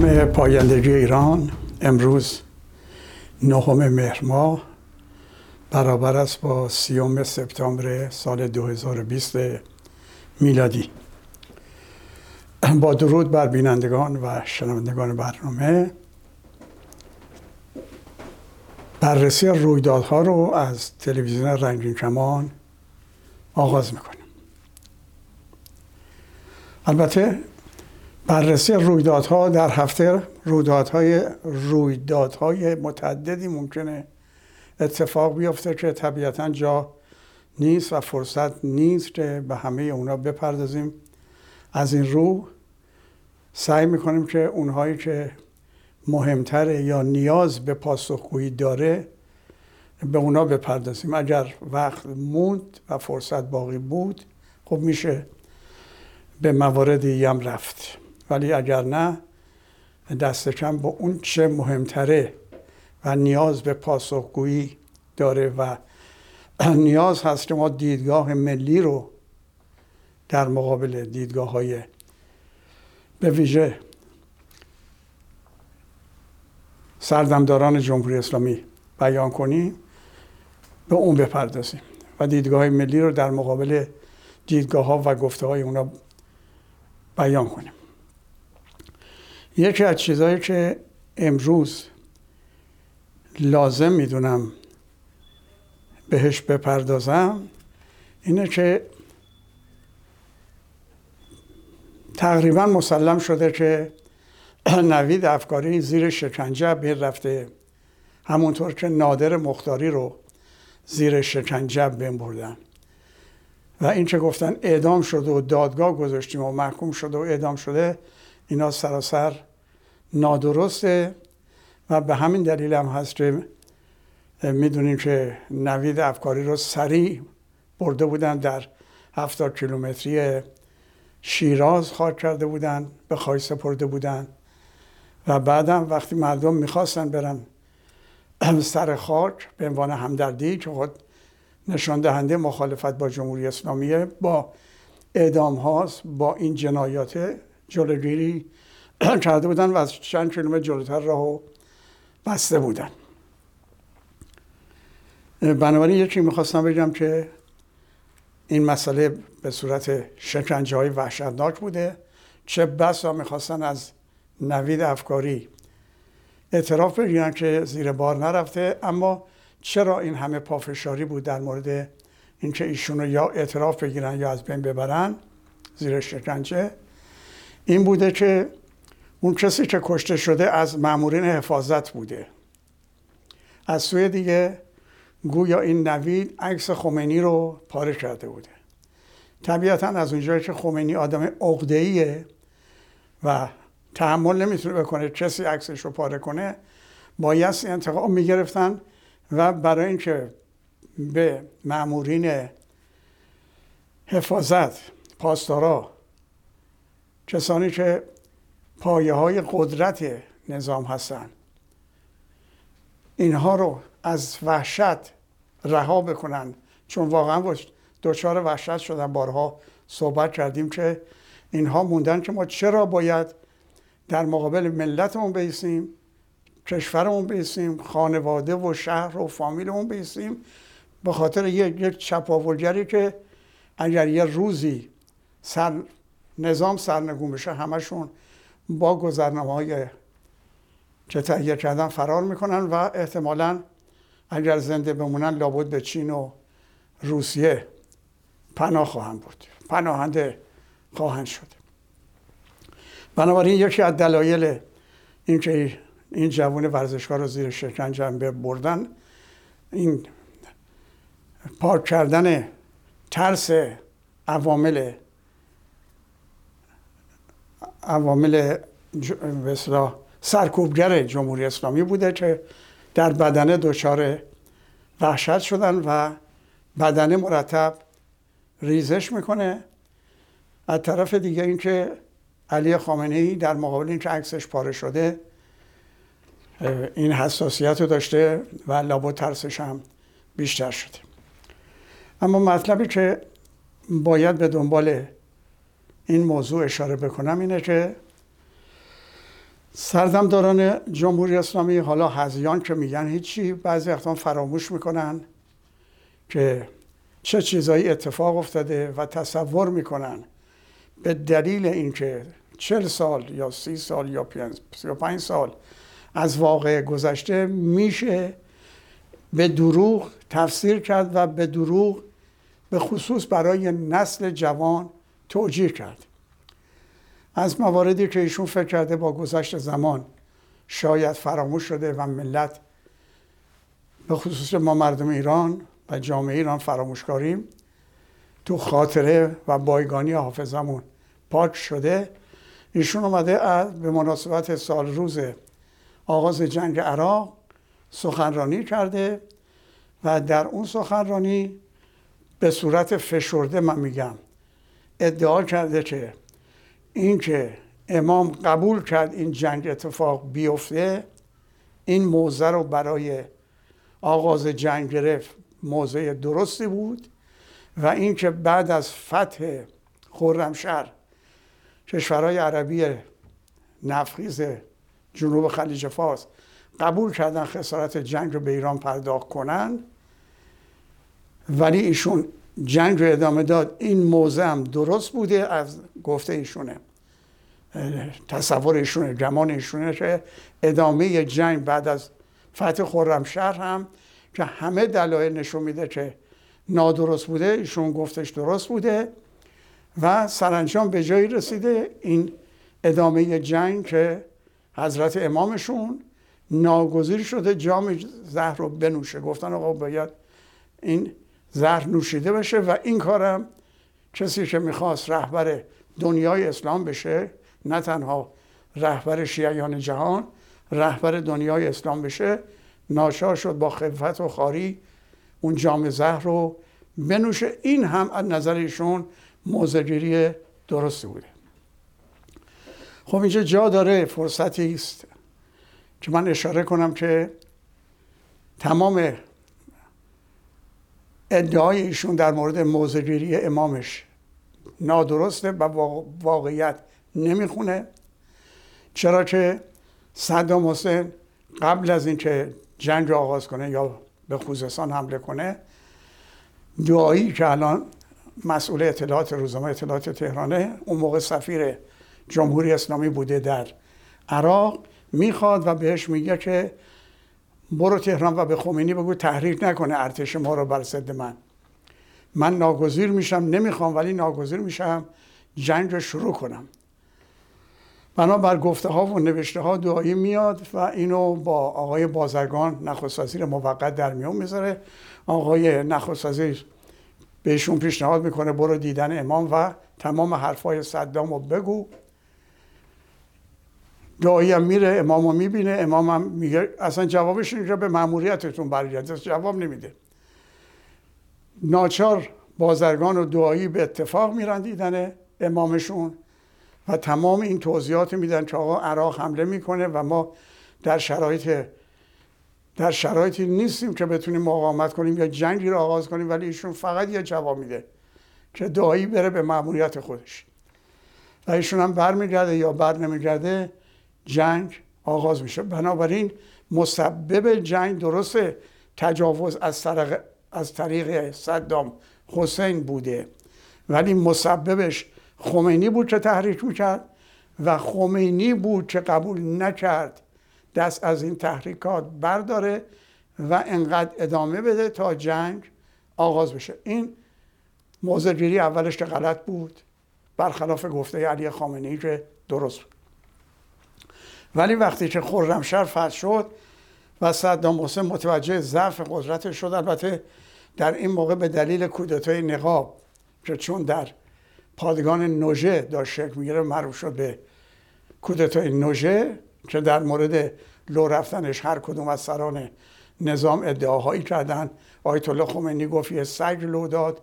نام پایندگی ایران امروز نهم مهر ماه برابر است با سیوم سپتامبر سال 2020 میلادی. با درود بر بینندگان و شنوندگان برنامه. بررسی رویدادها رو از تلویزیون رنگین کمان آغاز می‌کنیم البته بررسی رویدادها در هفته رویدادهای رویدادهای متعددی ممکنه اتفاق بیفته که طبیعتا جا نیست و فرصت نیست که به همه اونا بپردازیم. از این رو سعی می‌کنیم که اونهایی که مهمتره یا نیاز به پاسخگویی داره به اونا بپردازیم. اگر وقت موند و فرصت باقی بود خب میشه به مواردی هم رفت. ولی اگر نه دست کم با اون چه مهمتره و نیاز به پاسخگویی داره و نیاز هست که ما دیدگاه ملی رو در مقابل دیدگاه های به ویژه سردمداران جمهوری اسلامی بیان کنیم به اون بپردازیم و دیدگاه ملی رو در مقابل دیدگاه ها و گفته های اونا بیان کنیم. یکی از چیزهایی که امروز لازم می‌دونم بهش بپردازم اینه که تقریبا مسلم شده که نوید افکاری زیر شکنجه بین رفته. همونطور که نادر مختاری رو زیر شکنجه بین بردن. و این که گفتن اعدام شده و دادگاه گذاشتیم و محکوم شده و اعدام شده اینا سراسر نادرسته و به همین دلیل هم هست که می‌دونیم که نوید افکاری رو سریع برده بودن در هفتاد کیلومتری شیراز خاک کرده بودن به خواهی سپرده بودن و بعدم وقتی مردم می‌خواستن برن سر خاک به عنوان همدردی که خود نشان دهنده مخالفت با جمهوری اسلامیه با اعدام هاست با این جنایات جلوگیری کرده بودن و از چند کیلومتر جلوتر راهو بسته بودن. بنابراین یکی می‌خواستم بگم که این مسئله به صورت شکنجه های وحشتناک بوده. چه بسا می‌خواستن از نوید افکاری اعتراف بگیرن که زیر بار نرفته اما چرا این همه پافشاری بود در مورد اینکه ایشونو یا اعتراف بگیرن یا از بین ببرن؟ زیر شکنجه. این بوده که اون کسی که کشته شده از مامورین حفاظت بوده. از سوی دیگه گویا این نوید عکس خمینی رو پاره کرده بوده. طبیعتا از اونجایی که خمینی آدم عقده‌ایه و تحمل نمی‌تونه بکنه کسی عکسش رو پاره کنه بایستی انتقام می‌گرفتن و برای اینکه به مامورین حفاظت پاسدارا کسانی که پایه های قدرت نظام هستن اینها رو از وحشت رها بکنن. چون واقعا دچار وحشت شدن. بارها صحبت کردیم که اینها موندن که ما چرا باید در مقابل ملتمون بیسیم کشورمون بیسیم خانواده و شهر و فامیلمون بیسیم. به خاطر یک, یک چپاولگری که اگر یه روزی سر نظام سرنگون بشه همشون با گذرنامه های که تهیه کردن فرار می‌کنن و احتمالا اگر زنده بمونن لابد به چین و روسیه پناه خواهند بود پناهنده خواهند شد. بنابراین یکی از دلایل اینکه این جوان ورزشکار رو زیر شکنجه بردن این پاک کردن ترس عوامل عوامل مثلا سرکوبگر جمهوری اسلامی بوده که در بدنه دچار وحشت شدن و بدنه مرتب ریزش می‌کنه. از طرف دیگه اینکه علی خامنه ای در مقابل اینکه عکسش پاره شده این حساسیت رو داشته و لابد ترسش هم بیشتر شده. اما مطلبی که باید به دنبال این موضوع اشاره بکنم اینه که سردمداران جمهوری اسلامی حالا هزیان که میگن هیچی بعضی وقتا فراموش می‌کنن که چه چیزایی اتفاق افتاده و تصور می‌کنن. به دلیل اینکه چل سال یا سی سال یا پنج سال از واقع گذشته میشه به دروغ تفسیر کرد و به دروغ به خصوص برای نسل جوان توجیه کرد. از مواردی که ایشون فکر کرده با گذشت زمان شاید فراموش شده و ملت به خصوص ما مردم ایران و جامعه ایران فراموش کاریم تو خاطره و بایگانی حافظمون پاک شده. ایشون اومده به مناسبت سال روز آغاز جنگ عراق سخنرانی کرده و در اون سخنرانی به صورت فشرده من میگم ادعا کرده که اینکه امام قبول کرد این جنگ اتفاق بیفته این موضع رو برای آغاز جنگ گرفت موضع درستی بود و اینکه بعد از فتح خرمشهر کشورهای عربی نفخیز جنوب خلیج فارس قبول کردن خسارت جنگ رو به ایران پرداخت کنند ولی ایشون جنگ رو ادامه داد. این موضع هم درست بوده از گفته ایشونه. تصور ایشونه گمان ایشونه که ادامه جنگ بعد از فتح خرمشهر هم که همه دلایل نشون میده که نادرست بوده ایشون گفتش درست بوده و سرانجام به جایی رسیده این ادامه جنگ که حضرت امامشون ناگزیر شده جام زهر رو بنوشه. گفتن آقا باید این زهر نوشیده بشه و این کارم کسی که می‌خواست رهبر دنیای اسلام بشه نه تنها رهبر شیعیان جهان رهبر دنیای اسلام بشه. ناچار شد با خفت و خاری اون جام زهر رو بنوشه. این هم از نظر ایشون موزگیری درستی بوده. خب اینجا جا داره فرصتی است که من اشاره کنم که تمام ادعای ایشون در مورد موزگیری امامش نادرسته و واقعیت نمی‌خونه. چرا که صدام حسین قبل از اینکه جنگ آغاز کنه یا به خوزستان حمله کنه دعایی که الان مسئول اطلاعات روزنامه اطلاعات تهرانه اون موقع سفیر جمهوری اسلامی بوده در عراق می‌خواد و بهش میگه که برو تهران و به خمینی بگو تحریک نکنه ارتش ما رو بر ضد من. من ناگزیر میشم نمی‌خوام ولی ناگزیر میشم جنگ رو شروع کنم. بنابر گفته ها و نوشته ها دعایی میاد و اینو با آقای بازرگان نخست وزیر موقت در میون می‌ذاره. آقای نخست وزیر بهشون پیشنهاد می‌کنه برو دیدن امام و تمام حرفای صدام رو بگو. دعایی هم میره امام رو می‌بینه امام هم میگه اصلا جوابش اینجا به معمولیتتون برگرده جواب نمیده. ناچار بازرگان و دعایی به اتفاق میرن دیدن امامشون و تمام این توضیحات میدن که آقا عراق حمله می‌کنه و ما در شرایط در شرایطی نیستیم که بتونیم مقاومت کنیم یا جنگی رو آغاز کنیم ولی ایشون فقط یه جواب میده که دعایی بره به معمولیت خودش. و ایشون هم برمیگرده یا بر نمیگرده جنگ آغاز میشه. بنابراین مسبب جنگ درسته تجاوز از طریق, از طریق صدام حسین بوده. ولی مسببش خمینی بود که تحریک می‌کرد و خمینی بود که قبول نکرد دست از این تحریکات برداره و انقدر ادامه بده تا جنگ آغاز بشه. این موضع اولش که غلط بود برخلاف گفته علی خامنه‌ای که درست بود. ولی وقتی که خرمشهر فتح شد و صدام حسین متوجه ضعف قدرتش شد. البته در این موقع به دلیل کودتای نقاب که چون در پادگان نوژه داشت شکل می‌گیره معروف شد به کودتای نوژه که در مورد لو رفتنش هر کدوم از سران نظام ادعاهایی کردن. آیت الله خمینی گفت یه سگ لو داد.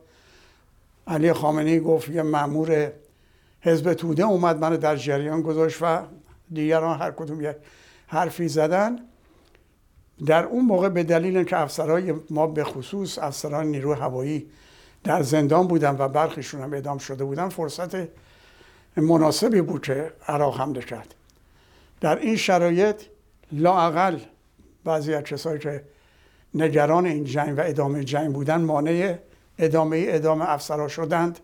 علی خامنه‌ای گفت یه مامور حزب توده اومد منو در جریان گذاشت و دیگران هر کدوم یه حرفی زدن. در اون موقع به دلیل که افسرهای ما به خصوص افسران نیرو هوایی در زندان بودن و برخیشون هم اعدام شده بودن فرصت مناسبی بود که عراق حمله کرد. در این شرایط لاعقل بعضی از کسایی که نگران این جنگ و ادامه جنگ بودن مانع ادامه ادامه افسرها شدند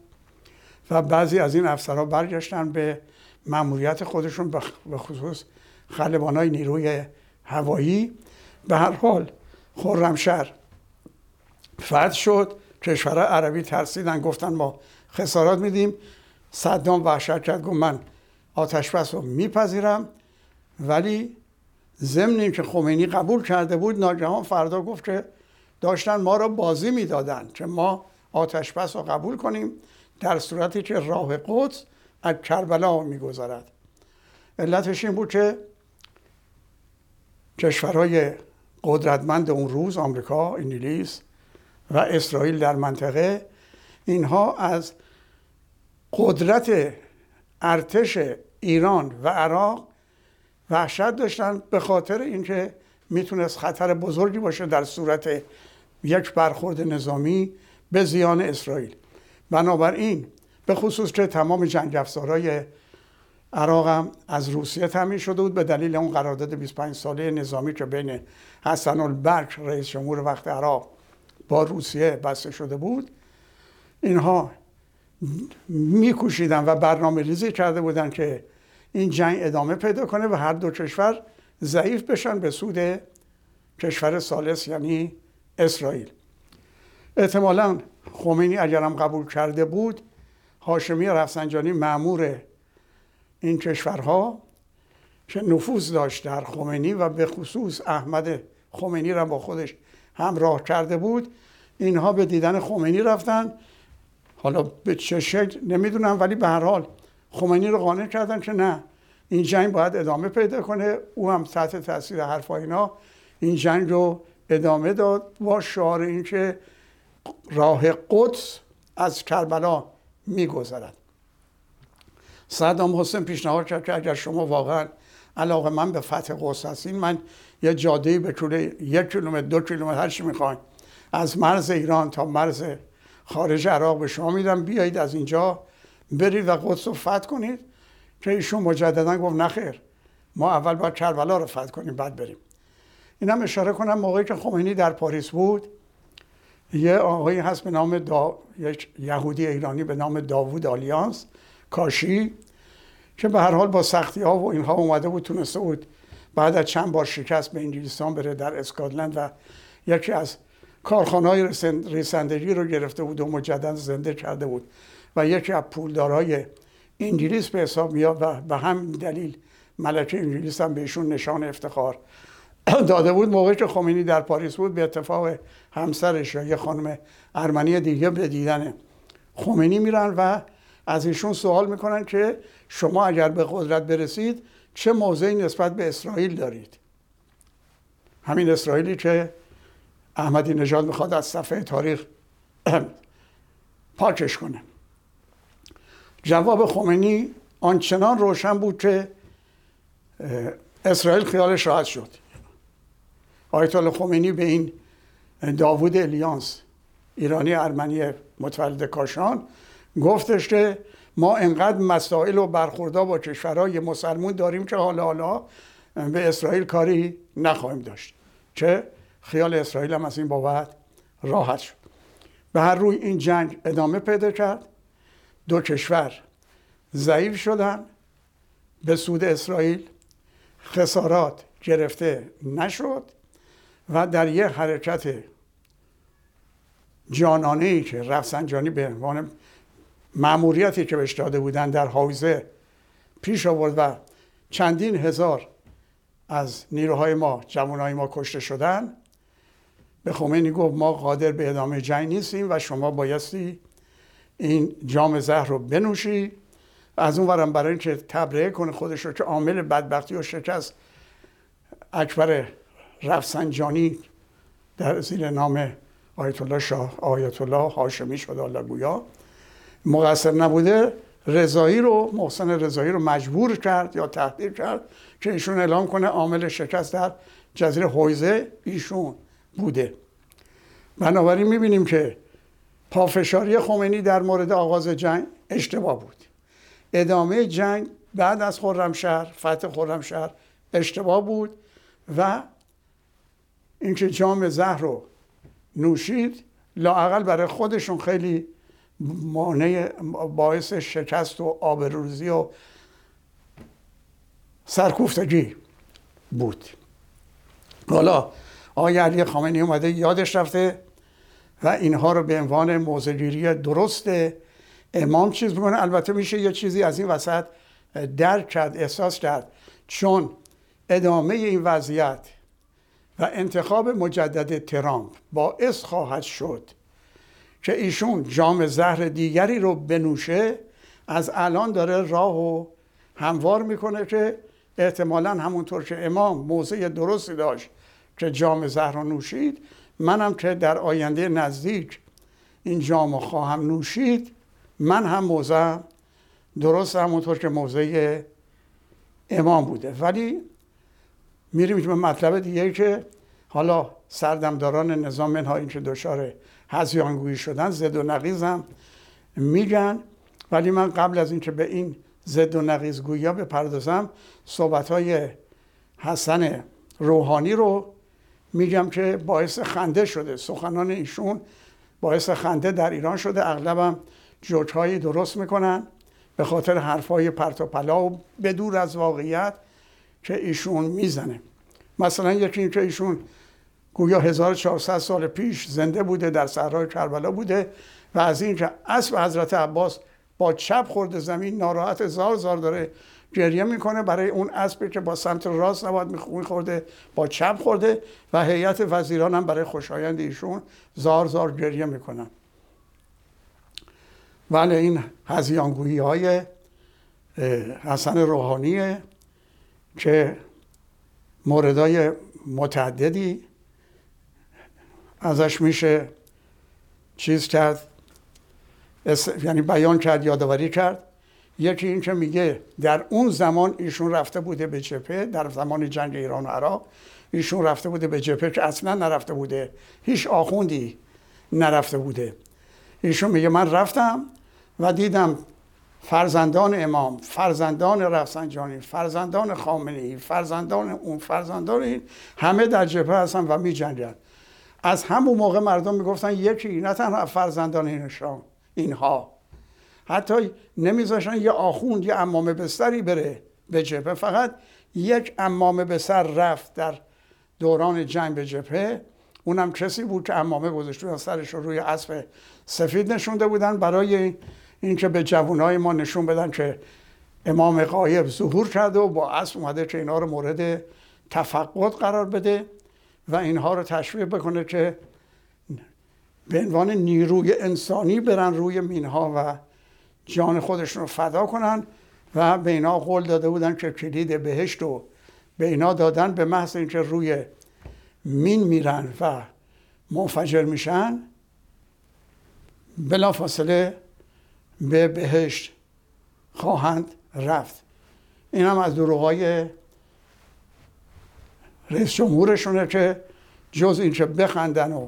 و بعضی از این افسرها برگشتن به مأموریت خودشون به خصوص خلبان های نیروی هوایی. به هر حال خرمشهر. فتح شد کشورهای عربی ترسیدن گفتن ما خسارات میدیم. صدام وحشت کرد گفت من آتش بس رو میپذیرم. ولی ضمن که خمینی قبول کرده بود ناگهان فردا گفت که داشتن ما را بازی می‌دادند که ما آتش بس رو قبول کنیم در صورتی که راه قدس از کربلا میگذرد. علتش این بود که کشورهای قدرتمند اون روز آمریکا، انگلیس و اسرائیل در منطقه اینها از قدرت ارتش ایران و عراق وحشت داشتن به خاطر اینکه می‌تونست خطر بزرگی باشه در صورت یک برخورد نظامی به زیان اسرائیل. بنابراین به خصوص که تمام جنگ افزارهای عراق هم از روسیه تامین شده بود به دلیل اون قرارداد 25 ساله نظامی که بین حسن البرک رئیس جمهور وقت عراق با روسیه بسته شده بود اینها میکوشیدن و برنامه ریزی کرده بودن که این جنگ ادامه پیدا کنه و هر دو کشور ضعیف بشن به سود کشور سالس یعنی اسرائیل. احتمالا خمینی اگرم قبول کرده بود هاشمی رفسنجانی معمور این کشورها که نفوذ داشت در خمینی و به خصوص احمد خمینی را با خودش همراه کرده بود. اینها به دیدن خمینی رفتن. حالا به چه شکل نمی‌دونم ولی به هر حال خمینی رو قانع کردن که نه این جنگ باید ادامه پیدا کنه. او هم تحت تاثیر حرف اینا این جنگ رو ادامه داد با شعار اینکه راه قدس از کربلا میگذرد. صدام حسین پیشنهاد کرد که اگر شما واقعا علاقه من به فتح قدس هستین من یه جاده به طول یک کیلومتر دو کیلومتر هر چی می‌خواین از مرز ایران تا مرز خارج عراق به شما میدم. بیایید از اینجا برید و قدس رو فتح کنید. که ایشون مجددا گفت نخیر ما اول باید کربلا رو فتح کنیم بعد بریم. اینم اشاره کنم موقعی که خمینی در پاریس بود یه آقایی هست به نام دا... یک یهودی ایرانی به نام داوود آلیانس. کاشی که به هر حال با سختی ها و اینها اومده بود تونسته بود بعد از چند بار شکست به انگلیستان بره در اسکاتلند و یکی از کارخانه های ریسندگی رو گرفته بود و مجدد زنده کرده بود و یکی از پولدارهای انگلیس به حساب میاد و به همین دلیل ملکه انگلیس هم بهشون نشان افتخار داده بود. موقعی که خمینی در پاریس بود به اتفاق همسرش یا یه خانم ارمنی دیگه به دیدن خمینی میرن و از ایشون سوال می‌کنن که شما اگر به قدرت برسید چه موضعی نسبت به اسرائیل دارید؟ همین اسرائیلی که احمدی نژاد می‌خواد از صفحه تاریخ پاکش کنه. جواب خمینی آنچنان روشن بود که اسرائیل خیالش راحت شد. آیت الله خمینی به این داوود الیانس ایرانی ارمنی متولد کاشان گفتش که ما انقدر مسائل و برخوردها با کشورهای مسلمون داریم که حالا حالا به اسرائیل کاری نخواهیم داشت. چه؟ خیال اسرائیل هم از این بابت راحت شد. به هر روی این جنگ ادامه پیدا کرد. دو کشور ضعیف شدن. به سود اسرائیل خسارات گرفته نشد و در یک حرکت جانانه ای که رفسنجانی به عنوان معموریتی که بهش داده بودن در حوزه پیش آورد و چندین هزار از نیروهای ما جوانهای ما کشته شدن. به خمینی گفت ما قادر به ادامه جنگ نیستیم و شما بایستی این جام زهر رو بنوشی. از اون ورم برای اینکه تبرئه کنه خودش رو که عامل بدبختی و شکست. اکبر رفسنجانی در زیر نام آیت الله شاه آیت الله هاشمی شد الله گویا. مقصر نبوده رضایی رو محسن رضایی رو مجبور کرد یا تهدید کرد که ایشون اعلام کنه عامل شکست در جزیره حوزه ایشون بوده. بنابراین می‌بینیم که پافشاری خمینی در مورد آغاز جنگ اشتباه بود. ادامه جنگ بعد از خرمشهر فتح خرمشهر اشتباه بود و اینکه جام زهر رو نوشید لاقل برای خودشون خیلی مانع باعث شکست و آبروزی و سرکوفتگی بود. حالا آقای علی خامنی اومده یادش رفته و اینها رو به عنوان موزگیری درست امام چیز می‌کنه. البته میشه یه چیزی از این وسط درک کرد احساس کرد. چون ادامه این وضعیت و انتخاب مجدد ترامپ باعث خواهد شد که ایشون جام زهر دیگری رو بنوشه از الان داره راه و هموار می‌کنه که احتمالا همونطور که امام موضع درستی داشت که جام زهر رو نوشید منم که در آینده نزدیک این جام خواهم نوشید من هم موضع درست همونطور که موضع امام بوده. ولی میریم به مطلب دیگه که حالا سردمداران نظام منها این که دچار هزیانگویی شدن زد و نقیز هم میگن. ولی من قبل از اینکه به این زد و نقیز گویا بپردازم صحبت های حسن روحانی رو میگم که باعث خنده شده. سخنان ایشون باعث خنده در ایران شده. اغلبم جوک درست می‌کنن. به خاطر حرفای پرت و پلا و بدور از واقعیت که ایشون می‌زنه. مثلا یکی این که ایشون گویا 1400 سال پیش زنده بوده در صحرای کربلا بوده و از اینکه اسب حضرت عباس با چپ خورده زمین ناراحت زار زار داره گریه می‌کنه برای اون اسبی که با سمت راست نباید میخورده با چپ خورده و هیئت وزیران هم برای خوشایند ایشون زار زار گریه می‌کنن. ولی این هزیانگویی های حسن روحانیه که موردای متعددی ازش میشه چیز کرد یعنی بیان کرد یادآوری کرد. یکی این که میگه در اون زمان ایشون رفته بوده به جپه در زمان جنگ ایران و عراق ایشون رفته بوده به جپه که اصلا نرفته بوده. هیچ آخوندی نرفته بوده. ایشون میگه من رفتم و دیدم فرزندان امام فرزندان رفسنجانی فرزندان خامنه‌ای فرزندان اون فرزندان این همه در جبهه هستن و می جنگن. از همون موقع مردم می‌گفتن یکی نه تنها فرزندان اینشان اینها. حتی نمیذاشن یه آخوند یه امامه بستری بره به جبهه. فقط یک امامه بستر رفت در دوران جنگ به جبهه. اونم کسی بود که امامه گذاشته سرش رو روی اسب سفید نشونده بودن برای اینکه به جوانای ما نشون بدن که امام قایب ظهور کرده و با اسب اومده که اینا رو مورد تفقد قرار بده. و اینها رو تشویق بکنه که به عنوان نیروی انسانی برن روی مینها و جان خودشون رو فدا کنن و به اینا قول داده بودن که کلید بهشت رو به اینا دادن به محض اینکه روی مین میرن و منفجر میشن بلا فاصله به بهشت خواهند رفت. این هم از دروغای رئیس جمهورشونه که جز اینکه بخندن و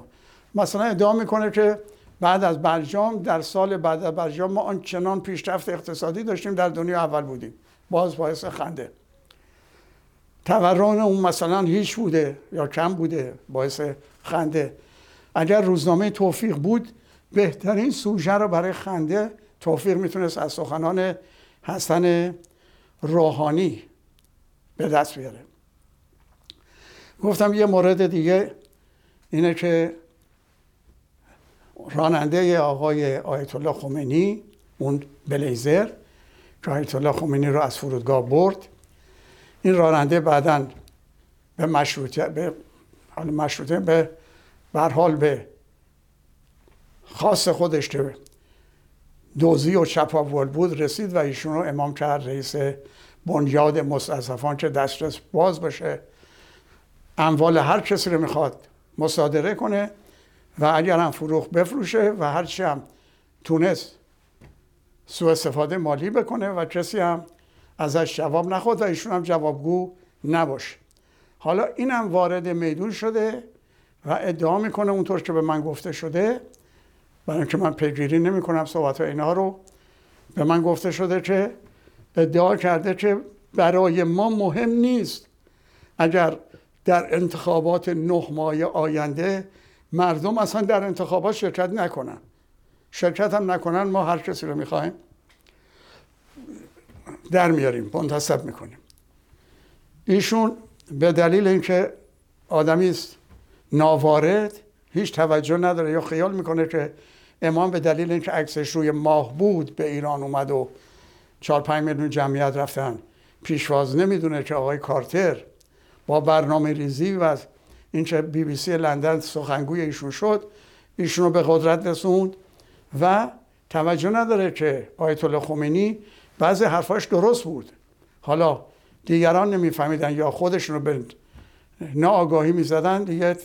مثلا ادعا می‌کنه که بعد از برجام در سال بعد از برجام ما آنچنان پیشرفت اقتصادی داشتیم در دنیا اول بودیم. باز باعث خنده. تورم اون مثلا هیچ بوده یا کم بوده باعث خنده. اگر روزنامه توفیق بود بهترین سوژه رو برای خنده توفیق می‌تونست از سخنان حسن روحانی به دست بیاره. گفتم یه مورد دیگه اینه که راننده آقای آیت الله خمینی اون بلیزر که آیت الله خمینی رو از فرودگاه برد این راننده بعدا به مشروطه به حال مشروطه به حال به خاص خودش که دوزی و چپاول بود رسید و ایشون رو امام کرد رئیس بنیاد مستضعفان که دسترس باز باشه. اموال هر کسی رو می‌خواد مصادره کنه و اگر هم فروخ بفروشه و هرچی هم تونست سوء استفاده مالی بکنه و کسی هم ازش جواب نخواد و ایشون هم جوابگو نباشه. حالا اینم وارد میدون شده و ادعا می‌کنه اونطور که به من گفته شده. برای اینکه من پیگیری نمی کنم صحبت اینها رو. به من گفته شده که ادعا کرده که برای ما مهم نیست اگر در انتخابات نه ماه آینده مردم اصلا در انتخابات شرکت نکنن. شرکت هم نکنن ما هر کسی رو می‌خوایم در میاریم منتصب می‌کنیم. ایشون به دلیل اینکه آدمی است ناوارد هیچ توجه نداره یا خیال می‌کنه که امام به دلیل اینکه عکسش روی ماه بود به ایران اومد و چهار پنج میلیون جمعیت رفتن پیشواز نمی‌دونه که آقای کارتر با برنامه ریزی و اینکه بی بی سی لندن سخنگوی ایشون شد ایشون رو به قدرت رسوند و توجه نداره که آیت الله خمینی بعضی حرفاش درست بود. حالا دیگران نمیفهمیدن یا خودشون رو به ناآگاهی می‌زدن دیگه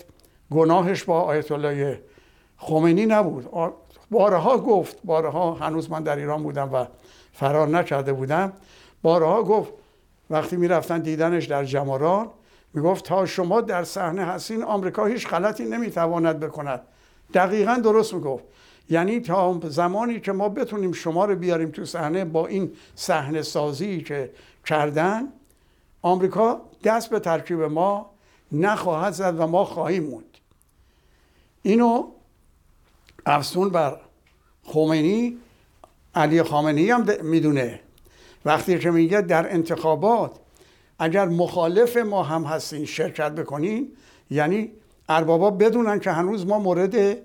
گناهش با آیت الله خمینی نبود. بارها گفت بارها هنوز من در ایران بودم و فرار نکرده بودم. بارها گفت وقتی می‌رفتن دیدنش در جماران می‌گفت تا شما در صحنه هستین آمریکا هیچ غلطی نمی‌تواند بکند. دقیقا درست می‌گفت. یعنی تا زمانی که ما بتونیم شما رو بیاریم تو صحنه با این صحنه سازی که کردن آمریکا دست به ترکیب ما نخواهد زد و ما خواهیم موند. اینو افسون بر خمینی علی خامنه‌ای هم می‌دونه. وقتی که میگه در انتخابات اگر مخالف ما هم هستین شرکت بکنین یعنی اربابا بدونن که هنوز ما مورد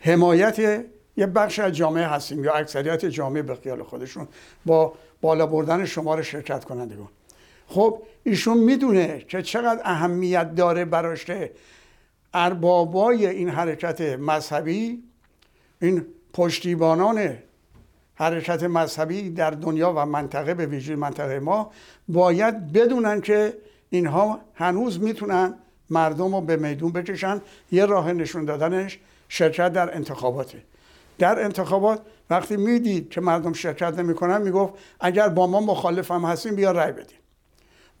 حمایت یه بخش از جامعه هستیم یا اکثریت جامعه به خیال خودشون با بالا بردن شمار شرکت کنندگان. خب ایشون می‌دونه که چقدر اهمیت داره براش اربابای این حرکت مذهبی این پشتیبانان حرکت مذهبی در دنیا و منطقه به ویژه منطقه ما باید بدونن که اینها هنوز می‌تونن مردم رو به میدون بکشن. یه راه نشون دادنش شرکت در انتخاباته. در انتخابات وقتی می‌دید که مردم شرکت نمی‌کنن می‌گفت اگر با ما مخالف هم هستیم بیا رأی بدیم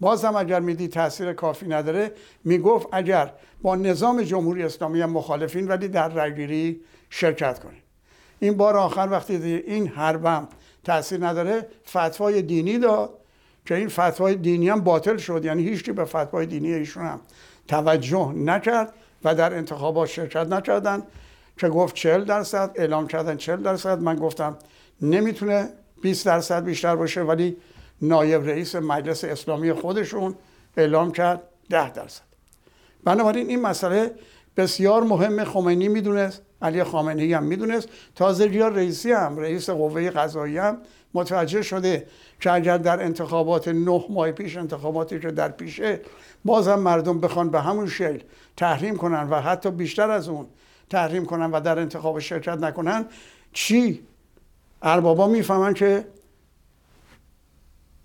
باز هم اگر می‌دید تاثیر کافی نداره می‌گفت اگر با نظام جمهوری اسلامی هم مخالفین ولی در رأیگیری شرکت کنید این بار آخر وقتی این حربم تاثیر نداره فتوای دینی داد که این فتوای دینی هم باطل شد. یعنی هیچی به فتوای دینی ایشون هم توجه نکرد و در انتخابات شرکت نکردن که گفت 40 درصد اعلام کردن 40 درصد. من گفتم نمی‌تونه 20 درصد بیشتر باشه ولی نایب رئیس مجلس اسلامی خودشون اعلام کرد 10 درصد. بنابراین این مسئله بسیار مهم خمینی می‌دونست علی خامنه‌ای هم می‌دونست. تازه یا رئیسی هم رئیس قوه قضایی هم متوجه شده که اگر در انتخابات نه ماه پیش انتخاباتی که در پیشه بازم مردم بخوان به همون شکل تحریم کنن و حتی بیشتر از اون تحریم کنن و در انتخاب شرکت نکنن چی؟ اربابا می‌فهمن که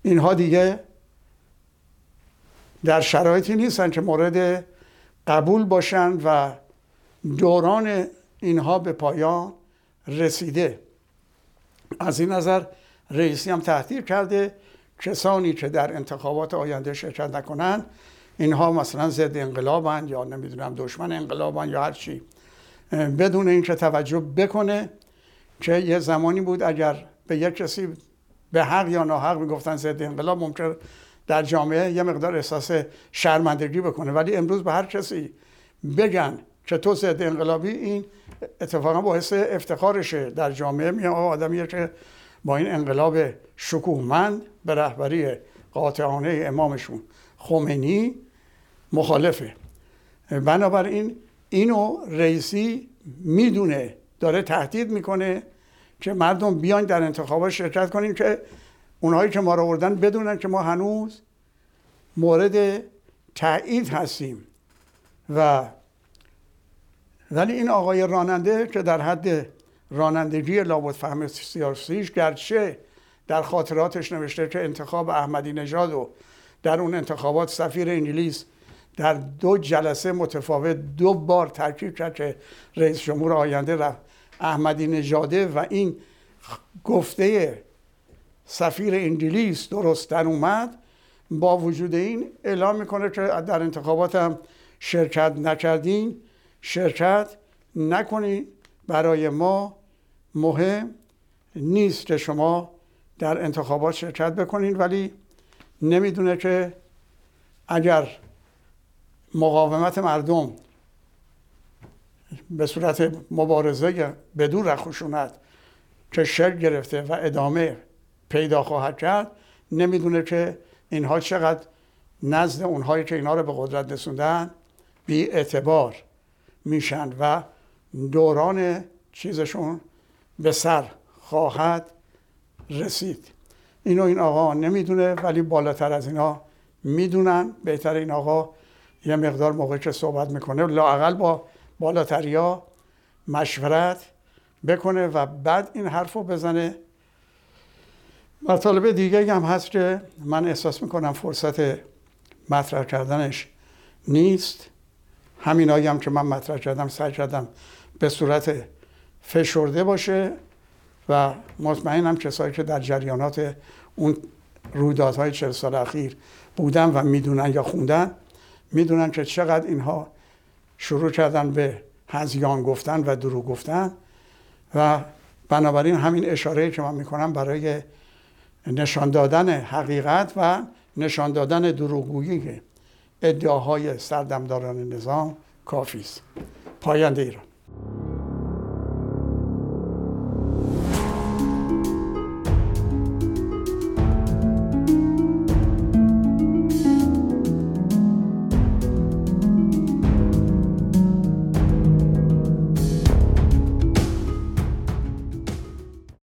اینها دیگه در شرایطی نیستن که مورد قبول باشن و دوران اینها به پایان رسیده. از این نظر رئیسی هم تهدید کرده کسانی که در انتخابات آینده شرکت نکنن اینها مثلا ضد انقلابن یا نمی‌دونم دشمن انقلابن یا هر چی. بدون اینکه توجه بکنه که یه زمانی بود اگر به یک کسی به حق یا ناحق می‌گفتن ضد انقلاب ممکن در جامعه یه مقدار احساس شرمندگی بکنه. ولی امروز به هر کسی بگن که تو ضد انقلابی این اتفاقا باعث افتخارشه. در جامعه میگن آدمیه که با این انقلاب شکوهمند به رهبری قاطعانه امامشون. خمینی مخالفه. بنابراین اینو رئیسی می‌دونه. داره تهدید می‌کنه که مردم بیاین در انتخابات شرکت کنیم که اونهایی که ما رو آوردن بدونن که ما هنوز مورد تایید هستیم. و ولی این آقای راننده که در حد رانندگی لابد فهم سیاسیش گرچه در خاطراتش نوشته که انتخاب احمدی نژاد و در اون انتخابات سفیر انگلیس در دو جلسه متفاوت دو بار ترکیب کرد که رئیس جمهور آینده رفت احمدی نژاده و این گفته سفیر انگلیس درست در اومد با وجود این اعلام می‌کنه که در انتخابات شرکت نکردین شرکت نکنید برای ما مهم نیست که شما در انتخابات شرکت بکنید ولی نمی‌دونه که اگر مقاومت مردم به صورت مبارزه بدون خشونت که شکل گرفته و ادامه پیدا خواهد کرد نمی‌دونه که اینها چقدر نزد اونهایی که اینها رو به قدرت رسوندن بی اعتبار میشن و دوران چیزشون به سر خواهد رسید. اینو این آقا نمی‌دونه ولی بالاتر از اینا می‌دونن. بهتر این آقا یه مقدار موقع که صحبت می‌کنه لاقل با بالاتریا مشورت بکنه و بعد این حرف رو بزنه مطالب دیگه هم هست که من احساس می‌کنم فرصت مطرح کردنش نیست. همین هم که من مطرح کردم سعی کردم به صورت فشرده باشه و مطمئنم کسایی که در جریانات اون رویدادهای چل سال اخیر بودن و می‌دونن یا خوندن می‌دونن که چقدر اینها شروع کردن به هزیان گفتن و دروغ گفتن. و بنابراین همین اشاره که من می‌کنم برای نشان دادن حقیقت و نشان دادن دروغگویی ادعاهای سردمداران نظام کافی است. پاینده ایران.